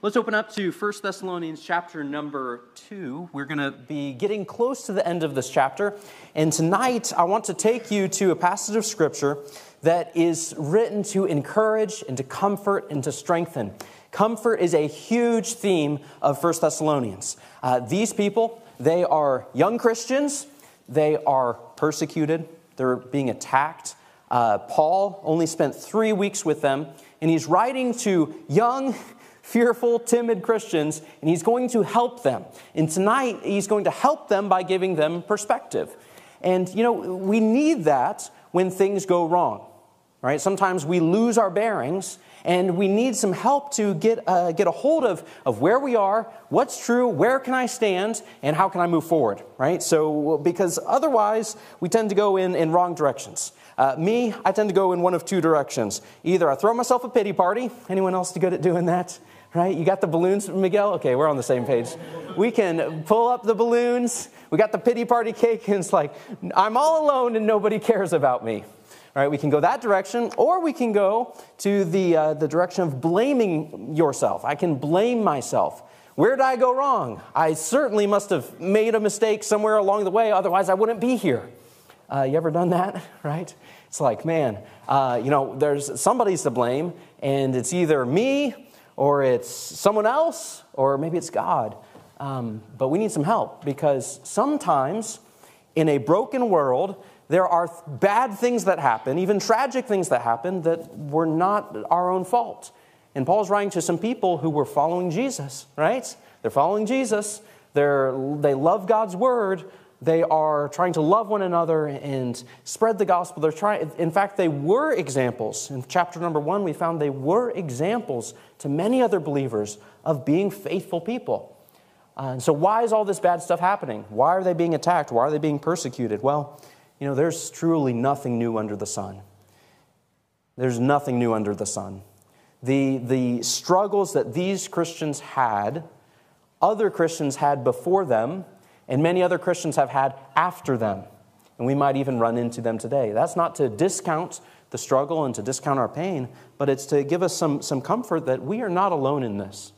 Let's open up to 1 Thessalonians chapter number 2. We're going to be getting close to the end of this chapter. And tonight, I want to take you to a passage of Scripture that is written to encourage and to comfort and to strengthen. Comfort is a huge theme of 1 Thessalonians. Uh, these people, they are young Christians, they are persecuted, they're being attacked. Uh, Paul only spent three weeks with them, and he's writing to young fearful, timid Christians, and he's going to help them. And tonight, he's going to help them by giving them perspective. And, you know, we need that when things go wrong, right? Sometimes we lose our bearings, and we need some help to get, uh, get a hold of, of where we are, what's true, where can I stand, and how can I move forward, right? So, because otherwise, we tend to go in, in wrong directions. Uh, me, I tend to go in one of two directions. Either I throw myself a pity party. Anyone else good at doing that? Right? You got the balloons, Miguel? Okay, we're on the same page. We can pull up the balloons. We got the pity party cake, and it's like, I'm all alone and nobody cares about me. All right, we can go that direction, or we can go to the, uh, the direction of blaming yourself. I can blame myself. Where did I go wrong? I certainly must have made a mistake somewhere along the way, otherwise, I wouldn't be here. Uh, you ever done that, right? It's like, man, uh, you know, there's somebody's to blame, and it's either me or it's someone else, or maybe it's God. Um, but we need some help because sometimes in a broken world, there are bad things that happen, even tragic things that happen, that were not our own fault. And Paul's writing to some people who were following Jesus, right? They're following Jesus. They're, they love God's word, they are trying to love one another and spread the gospel. They're trying, in fact, they were examples. In chapter number one, we found they were examples to many other believers of being faithful people. Uh, and so, why is all this bad stuff happening? Why are they being attacked? Why are they being persecuted? Well, you know, there's truly nothing new under the sun. There's nothing new under the sun. The, the struggles that these Christians had, other Christians had before them, and many other Christians have had after them. And we might even run into them today. That's not to discount the struggle and to discount our pain, but it's to give us some, some comfort that we are not alone in this.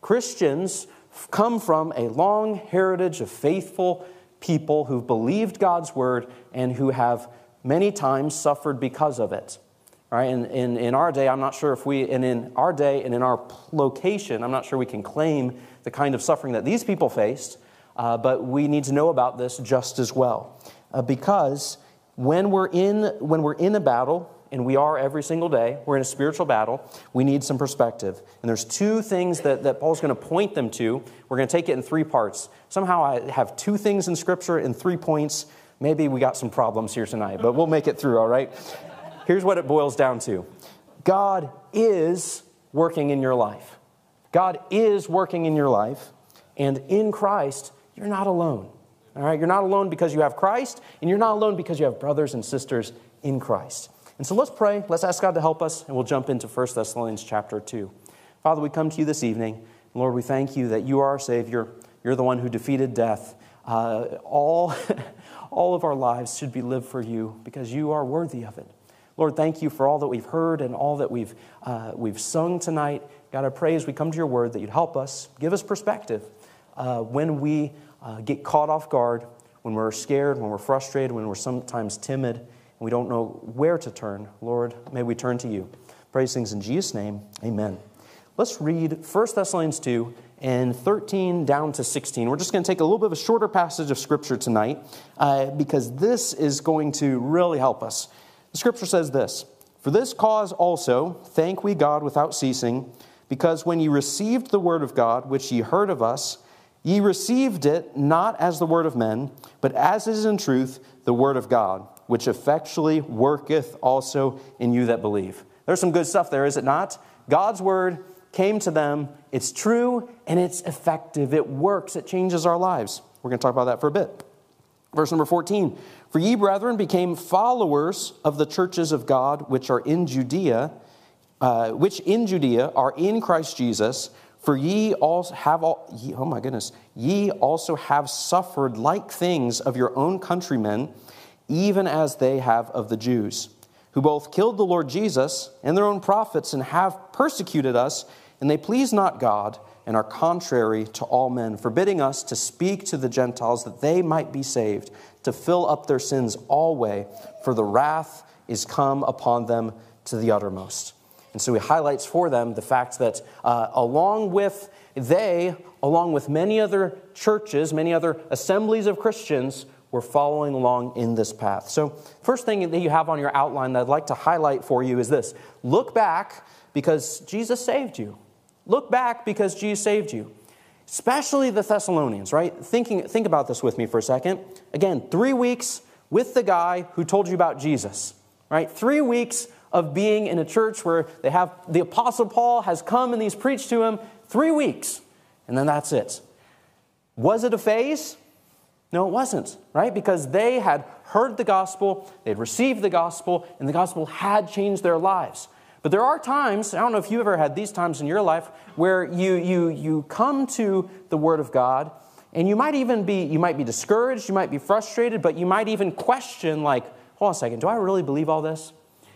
Christians come from a long heritage of faithful people who've believed God's word and who have many times suffered because of it. Right? and in, in our day, I'm not sure if we, and in our day and in our location, I'm not sure we can claim the kind of suffering that these people faced, uh, but we need to know about this just as well. Uh, because when we're, in, when we're in a battle, and we are every single day, we're in a spiritual battle, we need some perspective. And there's two things that, that Paul's going to point them to. We're going to take it in three parts. Somehow I have two things in Scripture in three points. Maybe we got some problems here tonight, but we'll make it through, all right? Here's what it boils down to God is working in your life. God is working in your life, and in Christ, you're not alone. All right, you're not alone because you have Christ, and you're not alone because you have brothers and sisters in Christ. And so let's pray. Let's ask God to help us, and we'll jump into 1 Thessalonians chapter 2. Father, we come to you this evening. Lord, we thank you that you are our Savior. You're the one who defeated death. Uh, all, all of our lives should be lived for you because you are worthy of it. Lord, thank you for all that we've heard and all that we've, uh, we've sung tonight. God, I pray as we come to your word that you'd help us, give us perspective uh, when we uh, get caught off guard, when we're scared, when we're frustrated, when we're sometimes timid, and we don't know where to turn. Lord, may we turn to you. Praise things in Jesus' name. Amen. Let's read 1 Thessalonians 2 and 13 down to 16. We're just going to take a little bit of a shorter passage of Scripture tonight uh, because this is going to really help us. The Scripture says this For this cause also thank we God without ceasing, because when ye received the word of God, which ye heard of us, Ye received it not as the word of men, but as is in truth the word of God, which effectually worketh also in you that believe. There's some good stuff there, is it not? God's word came to them, it's true, and it's effective. It works, it changes our lives. We're going to talk about that for a bit. Verse number 14 For ye, brethren, became followers of the churches of God which are in Judea, uh, which in Judea are in Christ Jesus for ye also have all, ye, oh my goodness, ye also have suffered like things of your own countrymen, even as they have of the Jews, who both killed the Lord Jesus and their own prophets, and have persecuted us, And they please not God and are contrary to all men, forbidding us to speak to the Gentiles that they might be saved, to fill up their sins alway, for the wrath is come upon them to the uttermost. And so he highlights for them the fact that uh, along with they, along with many other churches, many other assemblies of Christians, were following along in this path. So, first thing that you have on your outline that I'd like to highlight for you is this look back because Jesus saved you. Look back because Jesus saved you. Especially the Thessalonians, right? Thinking, think about this with me for a second. Again, three weeks with the guy who told you about Jesus, right? Three weeks of being in a church where they have the Apostle Paul has come and he's preached to him three weeks, and then that's it. Was it a phase? No, it wasn't, right? Because they had heard the gospel, they'd received the gospel, and the gospel had changed their lives. But there are times, I don't know if you've ever had these times in your life, where you, you, you come to the Word of God and you might even be, you might be discouraged, you might be frustrated, but you might even question, like, hold on a second, do I really believe all this?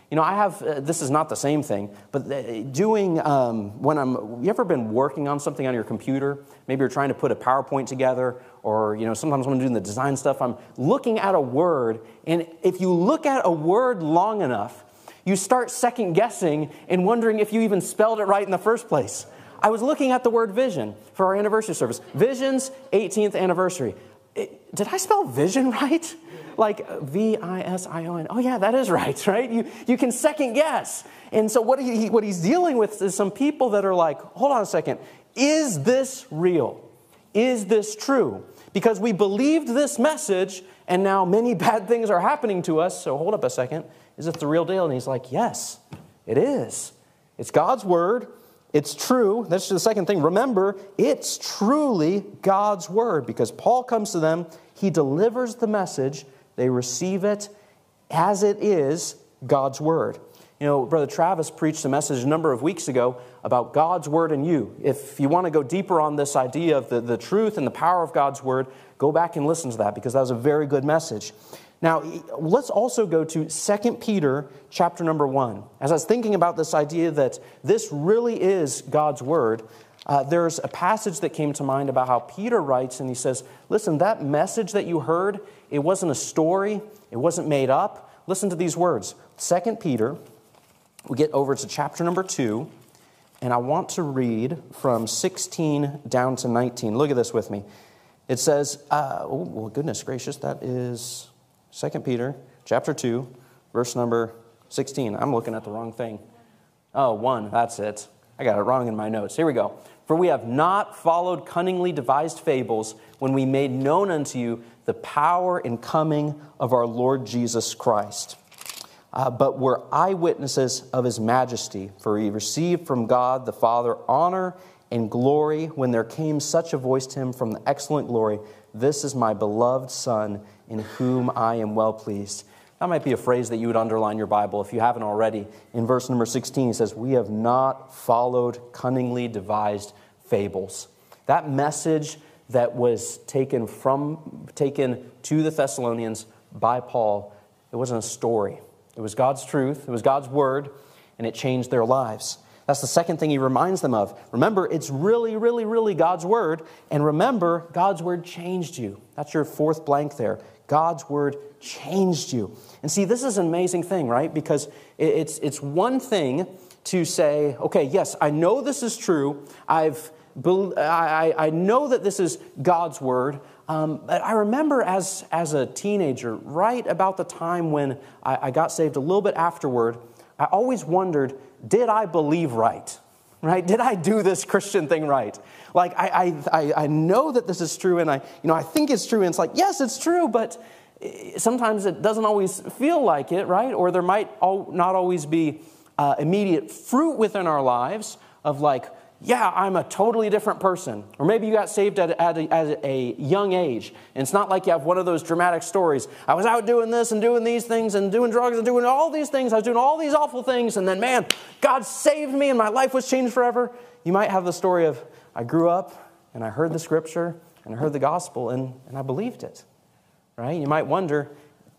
You know, I have, uh, this is not the same thing, but uh, doing, um, when I'm, you ever been working on something on your computer? Maybe you're trying to put a PowerPoint together, or, you know, sometimes when I'm doing the design stuff, I'm looking at a word, and if you look at a word long enough, you start second guessing and wondering if you even spelled it right in the first place. I was looking at the word vision for our anniversary service. Vision's 18th anniversary. It, did I spell vision right? Like uh, V I S I O N. Oh, yeah, that is right, right? You, you can second guess. And so, what, he, what he's dealing with is some people that are like, hold on a second, is this real? Is this true? Because we believed this message, and now many bad things are happening to us. So, hold up a second. Is it the real deal? And he's like, Yes, it is. It's God's word. It's true. That's the second thing. Remember, it's truly God's word because Paul comes to them, he delivers the message, they receive it as it is God's word. You know, Brother Travis preached a message a number of weeks ago about God's word and you. If you want to go deeper on this idea of the, the truth and the power of God's word, go back and listen to that because that was a very good message. Now, let's also go to 2 Peter chapter number 1. As I was thinking about this idea that this really is God's word, uh, there's a passage that came to mind about how Peter writes, and he says, Listen, that message that you heard, it wasn't a story, it wasn't made up. Listen to these words 2 Peter, we get over to chapter number 2, and I want to read from 16 down to 19. Look at this with me. It says, uh, oh, well, goodness gracious, that is 2 Peter chapter 2, verse number 16. I'm looking at the wrong thing. Oh, 1, that's it. I got it wrong in my notes. Here we go. For we have not followed cunningly devised fables when we made known unto you the power and coming of our Lord Jesus Christ. Uh, but were eyewitnesses of his majesty, for he received from God the Father honor and glory when there came such a voice to him from the excellent glory This is my beloved Son in whom I am well pleased. That might be a phrase that you would underline your Bible if you haven't already. In verse number 16, he says, We have not followed cunningly devised fables. That message that was taken from taken to the Thessalonians by Paul, it wasn't a story. It was God's truth, it was God's word, and it changed their lives. That's the second thing he reminds them of. Remember, it's really, really, really God's word. And remember, God's word changed you. That's your fourth blank there. God's word changed you. And see, this is an amazing thing, right? Because it's, it's one thing to say, okay, yes, I know this is true. I've, I, know that this is God's word. Um, but I remember as, as a teenager, right about the time when I, I got saved, a little bit afterward, I always wondered, did I believe right? right? Did I do this Christian thing right? Like, I, I, I know that this is true, and I, you know, I think it's true, and it's like, yes, it's true, but eh, sometimes it doesn't always feel like it, right? Or there might not always be uh, immediate fruit within our lives of like, yeah, I'm a totally different person. Or maybe you got saved at, at, a, at, a, young age. And it's not like you have one of those dramatic stories. I was out doing this and doing these things and doing drugs and doing all these things. I was doing all these awful things. And then, man, God saved me and my life was changed forever. You might have the story of I grew up and I heard the scripture and I heard the gospel and, and I believed it. Right? You might wonder,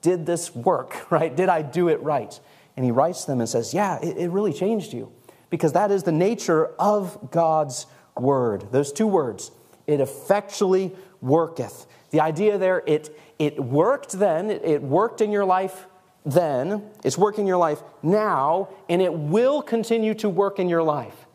did this work? Right? Did I do it right? And he writes them and says, yeah, it, it really changed you. Because that is the nature of God's word. Those two words, it effectually worketh. The idea there, it, it worked then, it, it worked in your life then, it's working in your life now, and it will continue to work in your life.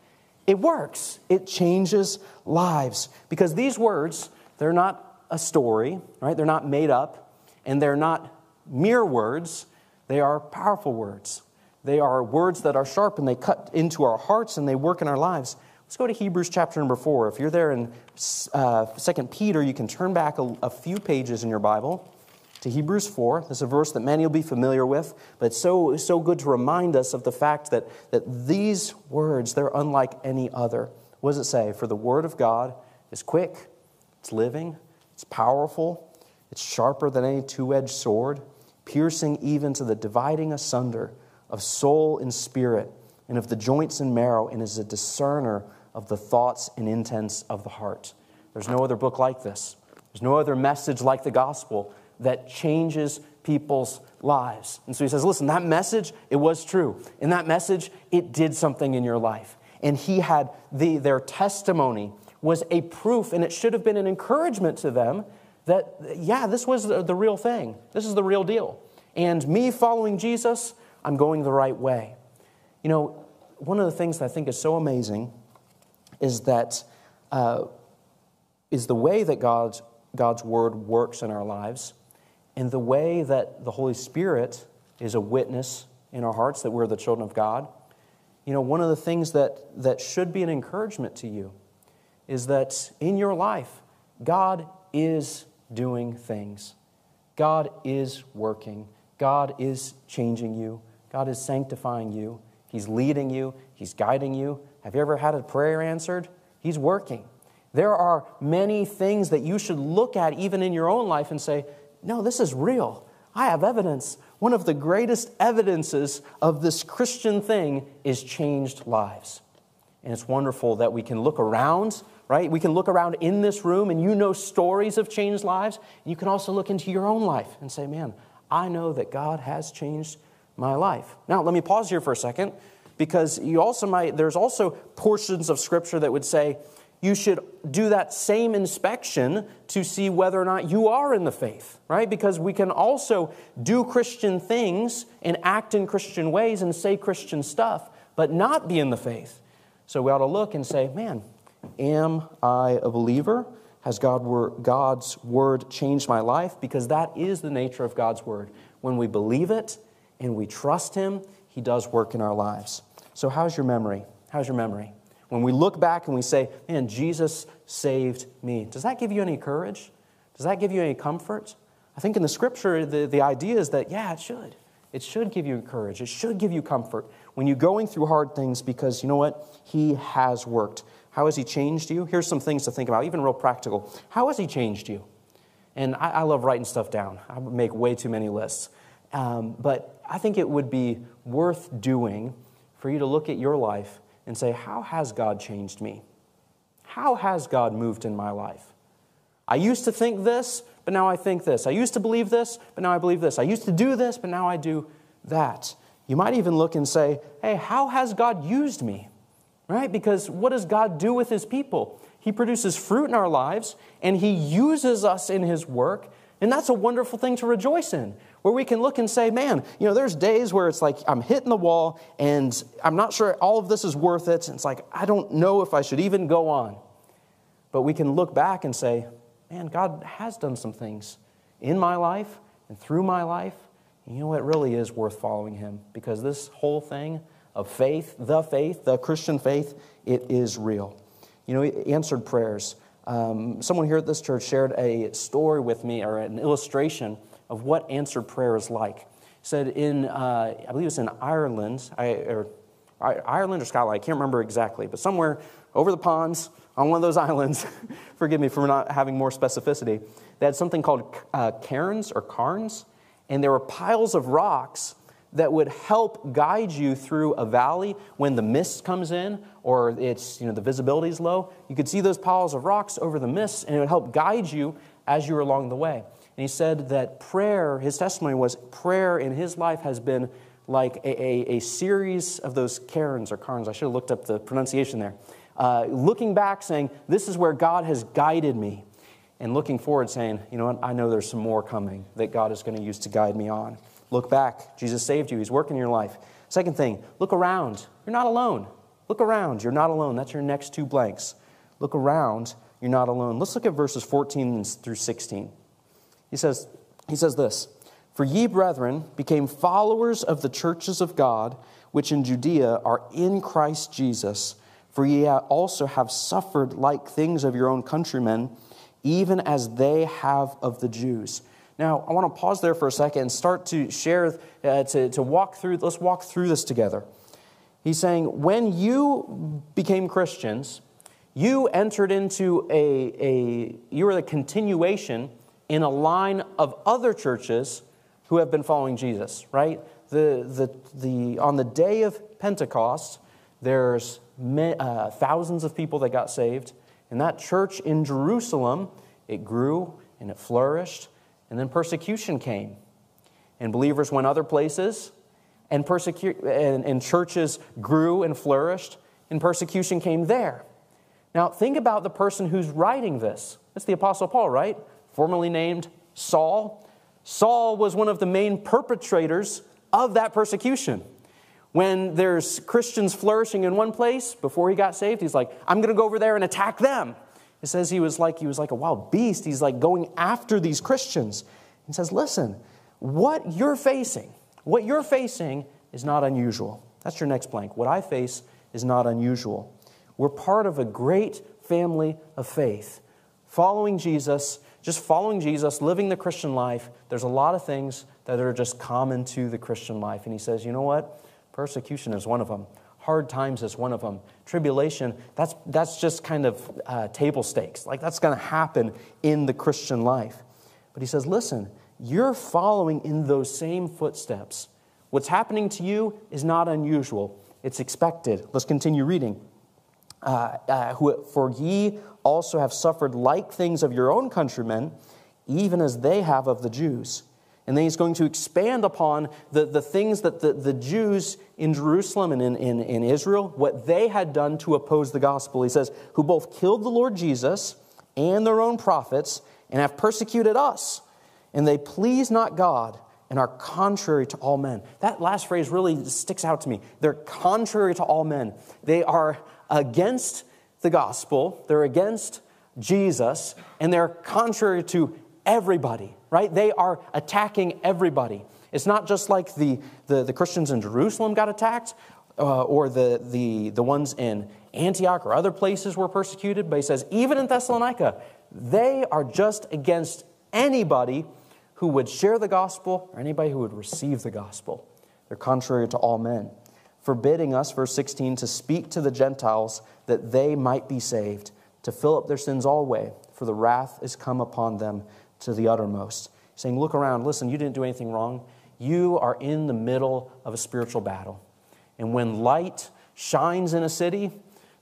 It works, it changes lives. Because these words, they're not a story, right? They're not made up, and they're not mere words, they are powerful words. They are words that are sharp and they cut into our hearts and they work in our lives. Let's go to Hebrews chapter number four. If you're there in uh, Peter, you can turn back a, a few pages in your Bible to Hebrews 4. This is a verse that many will be familiar with, but it's so, so good to remind us of the fact that, that these words, they're unlike any other. What does it say? For the word of God is quick, it's living, it's powerful, it's sharper than any two edged sword, piercing even to the dividing asunder of soul and spirit, and of the joints and marrow, and is a discerner of the thoughts and intents of the heart. There's no other book like this. There's no other message like the gospel that changes people's lives. And so he says, listen, that message, it was true. In that message, it did something in your life. And he had the, their testimony was a proof, and it should have been an encouragement to them that, yeah, this was the, the real thing. This is the real deal. And me following Jesus, I'm going the right way. You know, one of the things that I think is so amazing is that uh, is the way that God's, God's word works in our lives and the way that the Holy Spirit is a witness in our hearts that we're the children of God. You know, one of the things that, that should be an encouragement to you is that in your life, God is doing things. God is working. God is changing you. God is sanctifying you. He's leading you. He's guiding you. Have you ever had a prayer answered? He's working. There are many things that you should look at even in your own life and say, no, this is real. I have evidence. One of the greatest evidences of this Christian thing is changed lives. And it's wonderful that we can look around, right? We can look around in this room and you know stories of changed lives. You can also look into your own life and say, man, I know that God has changed my life. Now, let me pause here for a second because you also might, there's also portions of Scripture that would say, you should do that same inspection to see whether or not you are in the faith, right? Because we can also do Christian things and act in Christian ways and say Christian stuff, but not be in the faith. So we ought to look and say, man, am I a believer? Has God God's word changed my life? Because that is the nature of God's word. When we believe it and we trust Him, He does work in our lives. So, how's your memory? How's your memory? When we look back and we say, man, Jesus saved me, does that give you any courage? Does that give you any comfort? I think in the scripture, the, the idea is that, yeah, it should. It should give you courage. It should give you comfort when you're going through hard things because you know what? He has worked. How has He changed you? Here's some things to think about, even real practical. How has He changed you? And I, I love writing stuff down, I make way too many lists. Um, but I think it would be worth doing for you to look at your life and say, How has God changed me? How has God moved in my life? I used to think this, but now I think this. I used to believe this, but now I believe this. I used to do this, but now I do that. You might even look and say, Hey, how has God used me? Right? Because what does God do with his people? He produces fruit in our lives, and he uses us in his work. And that's a wonderful thing to rejoice in where we can look and say, man, you know, there's days where it's like I'm hitting the wall and I'm not sure all of this is worth it. And it's like, I don't know if I should even go on. But we can look back and say, man, God has done some things in my life and through my life. You know, it really is worth following Him because this whole thing of faith, the faith, the Christian faith, it is real. You know, answered prayers. Um, someone here at this church shared a story with me or an illustration of what answered prayer is like. He said in, uh, I believe it's in Ireland, I, or Ireland or Scotland, I can't remember exactly, but somewhere over the ponds on one of those islands, forgive me for not having more specificity, they had something called uh, cairns or cairns, and there were piles of rocks that would help guide you through a valley when the mist comes in or it's you know the visibility is low you could see those piles of rocks over the mist and it would help guide you as you were along the way and he said that prayer, his testimony was prayer in his life has been like a, a, a series of those cairns or carns. I should have looked up the pronunciation there. Uh, looking back, saying, This is where God has guided me. And looking forward, saying, You know what? I know there's some more coming that God is going to use to guide me on. Look back. Jesus saved you, He's working in your life. Second thing, look around. You're not alone. Look around. You're not alone. That's your next two blanks. Look around. You're not alone. Let's look at verses 14 through 16. He says, he says this For ye, brethren, became followers of the churches of God, which in Judea are in Christ Jesus. For ye also have suffered like things of your own countrymen, even as they have of the Jews. Now, I want to pause there for a second and start to share, uh, to, to walk through, let's walk through this together. He's saying, when you became Christians, you entered into a, a you were the continuation in a line of other churches who have been following Jesus, right? The, the, the, on the day of Pentecost, there's uh, thousands of people that got saved. And that church in Jerusalem, it grew and it flourished. And then persecution came. And believers went other places. And, persecu- and, and churches grew and flourished. And persecution came there. Now, think about the person who's writing this. It's the Apostle Paul, right? Formerly named Saul. Saul was one of the main perpetrators of that persecution. When there's Christians flourishing in one place, before he got saved, he's like, I'm going to go over there and attack them. It says he was like he was like a wild beast. He's like going after these Christians. He says, "Listen, what you're facing, what you're facing is not unusual." That's your next blank. What I face is not unusual. We're part of a great family of faith. Following Jesus, just following Jesus, living the Christian life, there's a lot of things that are just common to the Christian life. And he says, you know what? Persecution is one of them. Hard times is one of them. Tribulation, that's, that's just kind of uh, table stakes. Like that's going to happen in the Christian life. But he says, listen, you're following in those same footsteps. What's happening to you is not unusual, it's expected. Let's continue reading uh, uh, who, for ye also have suffered like things of your own countrymen, even as they have of the Jews. And then he's going to expand upon the, the things that the, the Jews in Jerusalem and in, in, in Israel, what they had done to oppose the gospel. He says, who both killed the Lord Jesus and their own prophets, and have persecuted us. And they please not God and are contrary to all men. That last phrase really sticks out to me. They're contrary to all men. They are against the gospel, they're against Jesus, and they're contrary to everybody, right? They are attacking everybody. It's not just like the, the, the Christians in Jerusalem got attacked uh, or the, the, the ones in Antioch or other places were persecuted, but he says, even in Thessalonica, they are just against anybody who would share the gospel or anybody who would receive the gospel. They're contrary to all men forbidding us, verse 16, to speak to the Gentiles that they might be saved, to fill up their sins always, for the wrath is come upon them to the uttermost. Saying, Look around, listen, you didn't do anything wrong. You are in the middle of a spiritual battle. And when light shines in a city,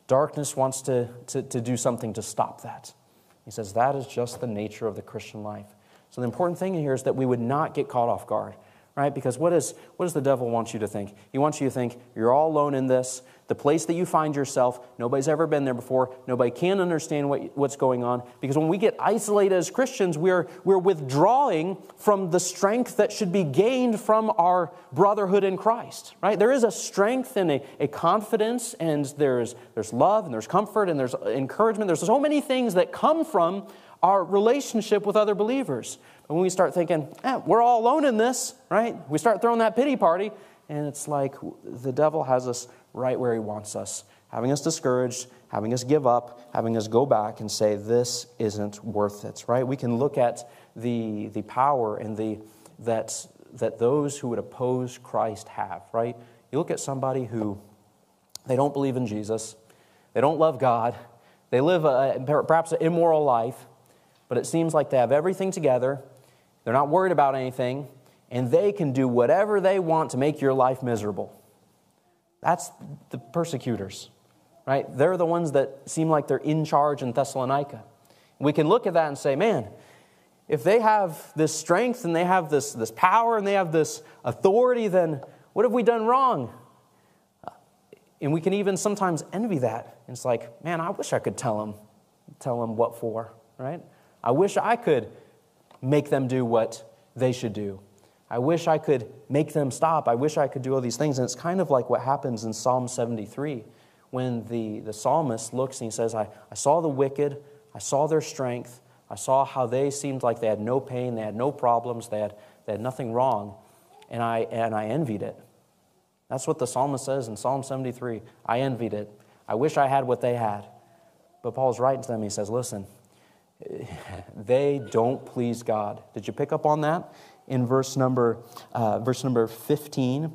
darkness wants to, to, to do something to stop that. He says that is just the nature of the Christian life. So the important thing here is that we would not get caught off guard right? Because what, is, what does the devil want you to think? He wants you to think you're all alone in this. The place that you find yourself, nobody's ever been there before. Nobody can understand what, what's going on. Because when we get isolated as Christians, we're, we're withdrawing from the strength that should be gained from our brotherhood in Christ, right? There is a strength and a, a confidence, and there's, there's love, and there's comfort, and there's encouragement. There's so many things that come from our relationship with other believers. When we start thinking, eh, we're all alone in this, right? We start throwing that pity party, and it's like the devil has us right where he wants us, having us discouraged, having us give up, having us go back and say, this isn't worth it, right? We can look at the, the power and the, that, that those who would oppose Christ have, right? You look at somebody who they don't believe in Jesus, they don't love God, they live a, perhaps an immoral life, but it seems like they have everything together. They're not worried about anything, and they can do whatever they want to make your life miserable. That's the persecutors, right? They're the ones that seem like they're in charge in Thessalonica. We can look at that and say, man, if they have this strength and they have this, this power and they have this authority, then What have we done wrong? And we can even sometimes envy that. It's like, man, I wish I could tell them, tell them what for, right? I wish I could make them do what they should do. I wish I could make them stop. I wish I could do all these things. And it's kind of like what happens in Psalm 73 when the, the psalmist looks and he says, I, I saw the wicked, I saw their strength, I saw how they seemed like they had no pain, they had no problems, they had, they had nothing wrong, and I, and I envied it. That's what the psalmist says in Psalm 73. I envied it. I wish I had what they had. But Paul's writing to them, he says, Listen, they don't please God. Did you pick up on that? In verse number, uh, verse number 15,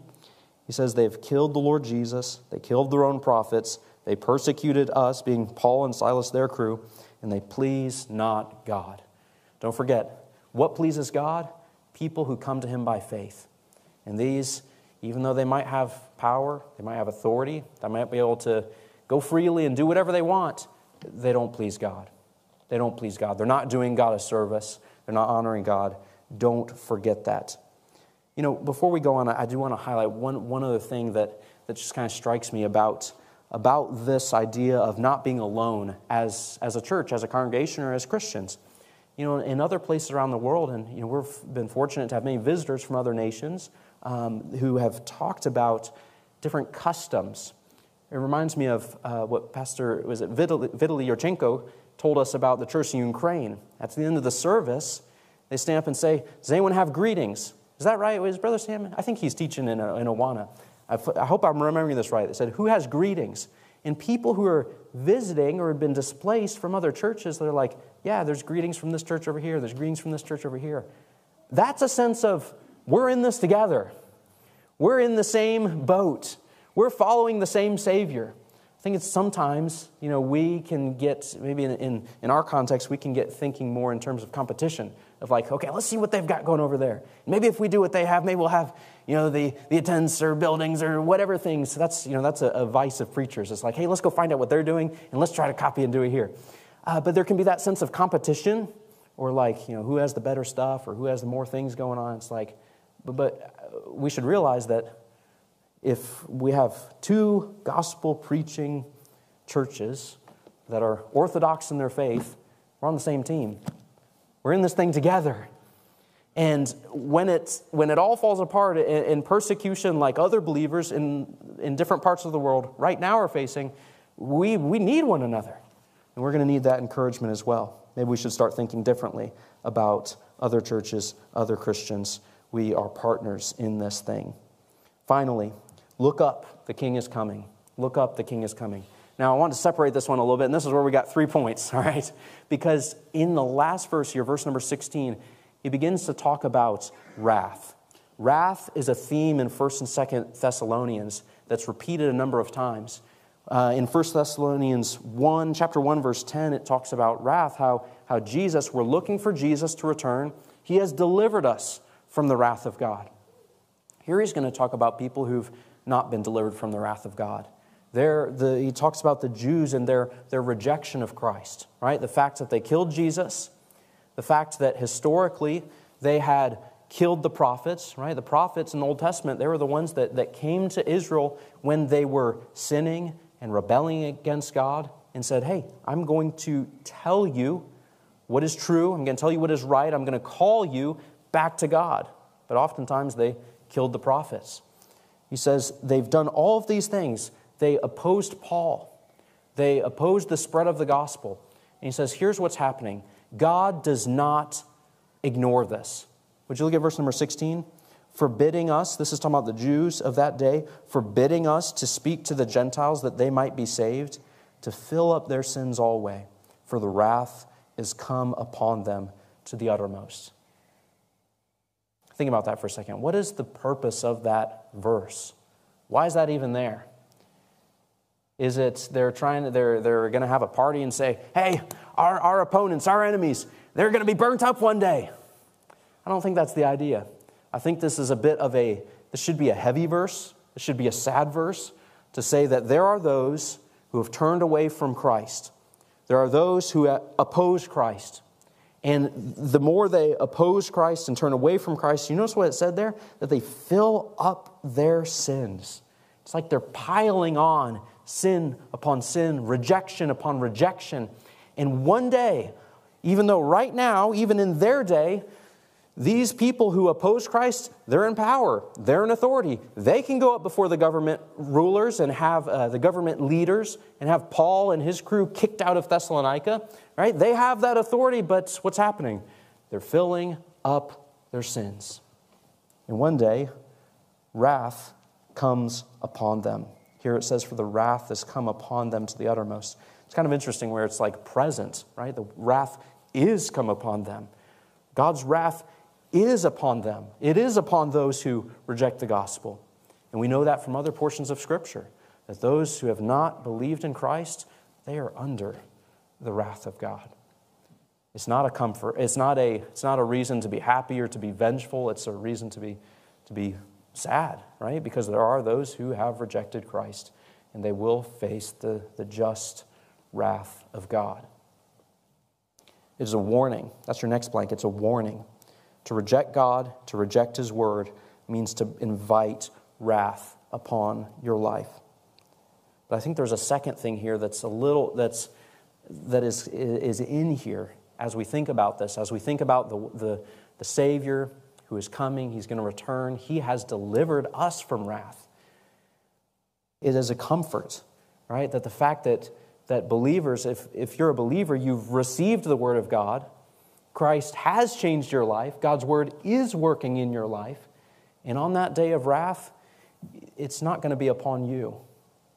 he says, They've killed the Lord Jesus, they killed their own prophets, they persecuted us, being Paul and Silas, their crew, and they please not God. Don't forget, what pleases God? People who come to him by faith. And these even though they might have power, they might have authority, they might be able to go freely and do whatever they want, they don't please God. They don't please God. They're not doing God a service, they're not honoring God. Don't forget that. You know, before we go on, I do want to highlight one, one other thing that, that just kind of strikes me about, about this idea of not being alone as, as a church, as a congregation, or as Christians. You know, in other places around the world, and you know, we've been fortunate to have many visitors from other nations um, who have talked about different customs. It reminds me of uh, what Pastor was it Vitaly, Vitaly told us about the church in Ukraine. At the end of the service, they stand up and say, "Does anyone have greetings?" Is that right? Was Brother Sam? I think he's teaching in, uh, in Awana. I hope I'm remembering this right. They said, "Who has greetings?" And people who are visiting or have been displaced from other churches, they're like, "Yeah, there's greetings from this church over here. There's greetings from this church over here." That's a sense of we're in this together. We're in the same boat. We're following the same Savior. I think it's sometimes, you know, we can get, maybe in, in, in, our context, we can get thinking more in terms of competition, of like, okay, let's see what they've got going over there. Maybe if we do what they have, maybe we'll have, you know, the, the attendants or buildings or whatever things. So that's, you know, that's a, a, vice of preachers. It's like, hey, let's go find out what they're doing and let's try to copy and do it here. Uh, but there can be that sense of competition or like, you know, who has the better stuff or who has the more things going on. It's like, but, but we should realize that if we have two gospel preaching churches that are orthodox in their faith, we're on the same team. We're in this thing together. And when it, when it all falls apart in, in, persecution, like other believers in, in different parts of the world right now are facing, we, we need one another. And we're going to need that encouragement as well. Maybe we should start thinking differently about other churches, other Christians we are partners in this thing. Finally, look up, the king is coming. Look up, the king is coming. Now, I want to separate this one a little bit, and this is where we got three points, all right? Because in the last verse here, verse number 16, he begins to talk about wrath. Wrath is a theme in 1st and 2nd Thessalonians that's repeated a number of times. Uh, in 1 Thessalonians 1, chapter 1, verse 10, it talks about wrath, how, how Jesus, we're looking for Jesus to return. He has delivered us from the wrath of God. Here he's going to talk about people who've not been delivered from the wrath of God. The, he talks about the Jews and their, their rejection of Christ, right? The fact that they killed Jesus, the fact that historically they had killed the prophets, right? The prophets in the Old Testament, they were the ones that, that came to Israel when they were sinning and rebelling against God and said, Hey, I'm going to tell you what is true. I'm going to tell you what is right. I'm going to call you back to God. But oftentimes they killed the prophets. He says they've done all of these things. They opposed Paul, they opposed the spread of the gospel. And he says, here's what's happening God does not ignore this. Would you look at verse number 16? Forbidding us, this is talking about the Jews of that day, forbidding us to speak to the Gentiles that they might be saved, to fill up their sins always, for the wrath is come upon them to the uttermost. Think about that for a second. What is the purpose of that verse? Why is that even there? Is it they're trying to, they're they're gonna have a party and say, hey, our, our opponents, our enemies, they're gonna be burnt up one day. I don't think that's the idea. I think this is a bit of a this should be a heavy verse, this should be a sad verse to say that there are those who have turned away from Christ. There are those who oppose Christ. And the more they oppose Christ and turn away from Christ, you notice what it said there? That they fill up their sins. It's like they're piling on sin upon sin, rejection upon rejection. And one day, even though right now, even in their day, these people who oppose Christ, they're in power, they're in authority. They can go up before the government rulers and have uh, the government leaders and have Paul and his crew kicked out of Thessalonica, right? They have that authority, but what's happening? They're filling up their sins. And one day, wrath comes upon them. Here it says, For the wrath has come upon them to the uttermost. It's kind of interesting where it's like present, right? The wrath is come upon them. God's wrath is upon them. It is upon those who reject the gospel. And we know that from other portions of Scripture, that those who have not believed in Christ, they are under the wrath of God. It's not a comfort, it's not a, it's not a reason to be happy or to be vengeful, it's a reason to be, to be sad, right? Because there are those who have rejected Christ, and they will face the, the just wrath of God. It is a warning. That's your next blank. It's a warning. To reject God, to reject His word, means to invite wrath upon your life. But I think there's a second thing here that's a little that's that is is in here as we think about this, as we think about the the, the Savior who is coming, He's going to return. He has delivered us from wrath. It is a comfort, right? That the fact that that believers, if, if you're a believer, you've received the Word of God Christ has changed your life. God's word is working in your life. And on that day of wrath, it's not going to be upon you.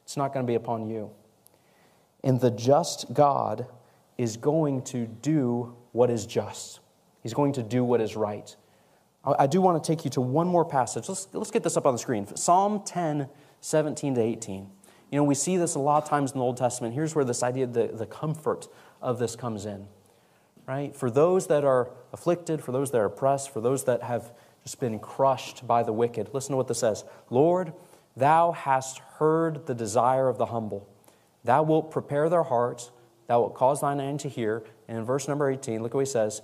It's not going to be upon you. And the just God is going to do what is just, He's going to do what is right. I do want to take you to one more passage. Let's, let's get this up on the screen Psalm 10, 17 to 18. You know, we see this a lot of times in the Old Testament. Here's where this idea, the, the comfort of this comes in right? For those that are afflicted, for those that are oppressed, for those that have just been crushed by the wicked. Listen to what this says Lord, thou hast heard the desire of the humble. Thou wilt prepare their hearts, thou wilt cause thine end to hear. And in verse number 18, look what he says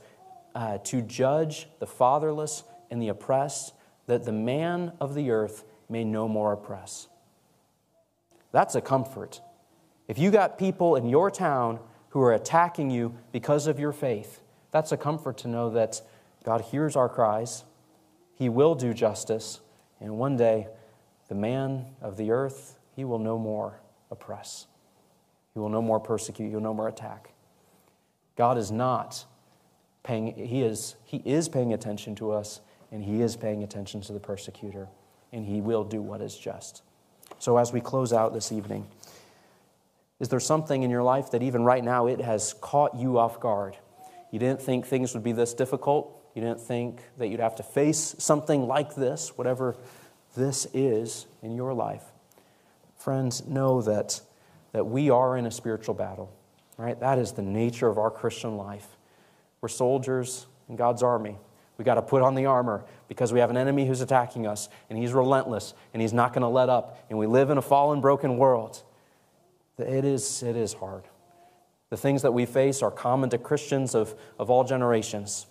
uh, to judge the fatherless and the oppressed, that the man of the earth may no more oppress. That's a comfort. If you got people in your town who are attacking you because of your faith. That's a comfort to know that God hears our cries, He will do justice, and one day the man of the earth, he will no more oppress. He will no more persecute, he will no more attack. God is not paying, he is, he is paying attention to us, and he is paying attention to the persecutor, and he will do what is just. So as we close out this evening, is there something in your life that even right now it has caught you off guard? You didn't think things would be this difficult. You didn't think that you'd have to face something like this, whatever this is in your life. Friends, know that, that we are in a spiritual battle, right? That is the nature of our Christian life. We're soldiers in God's army. We got to put on the armor because we have an enemy who's attacking us, and he's relentless, and he's not going to let up. And we live in a fallen, broken world. It is, it is hard. The things that we face are common to Christians of, of all generations.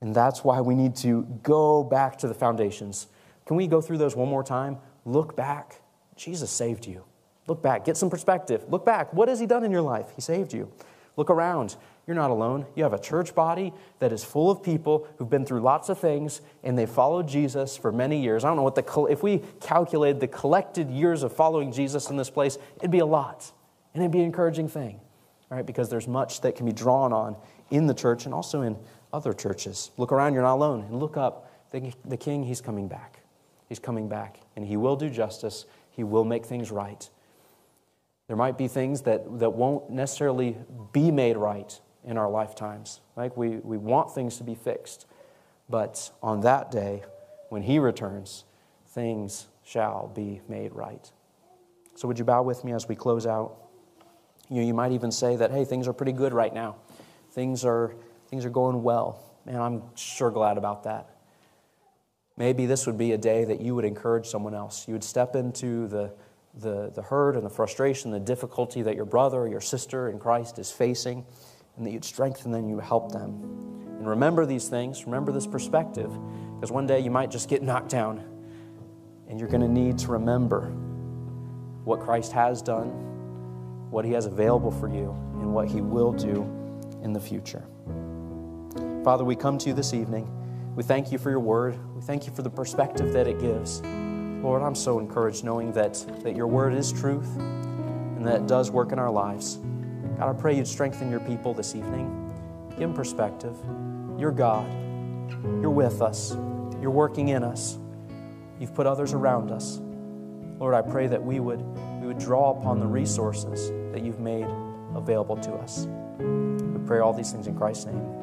And that's why we need to go back to the foundations. Can we go through those one more time? Look back. Jesus saved you. Look back. Get some perspective. Look back. What has He done in your life? He saved you. Look around. You're not alone. You have a church body that is full of people who've been through lots of things and they followed Jesus for many years. I don't know what the, if we calculated the collected years of following Jesus in this place, it'd be a lot. And it'd be an encouraging thing, right? Because there's much that can be drawn on in the church and also in other churches. Look around, you're not alone. And look up. The, the king, he's coming back. He's coming back. And he will do justice, he will make things right. There might be things that, that won't necessarily be made right in our lifetimes. Like we, we want things to be fixed. But on that day, when He returns, things shall be made right. So, would you bow with me as we close out? You, know, you might even say that, hey, things are pretty good right now. Things are, things are going well. Man, I'm sure glad about that. Maybe this would be a day that you would encourage someone else. You would step into the, the, the hurt and the frustration, the difficulty that your brother or your sister in Christ is facing and that you'd strengthen them, you help them. And remember these things, remember this perspective, because one day you might just get knocked down, and you're going to need to remember what Christ has done, what he has available for you, and what he will do in the future. Father, we come to you this evening. We thank you for your word. We thank you for the perspective that it gives. Lord, I'm so encouraged knowing that, that your word is truth and that it does work in our lives. God, I pray you'd strengthen your people this evening. Give them perspective. You're God. You're with us. You're working in us. You've put others around us. Lord, I pray that we would, we would draw upon the resources that you've made available to us. We pray all these things in Christ's name.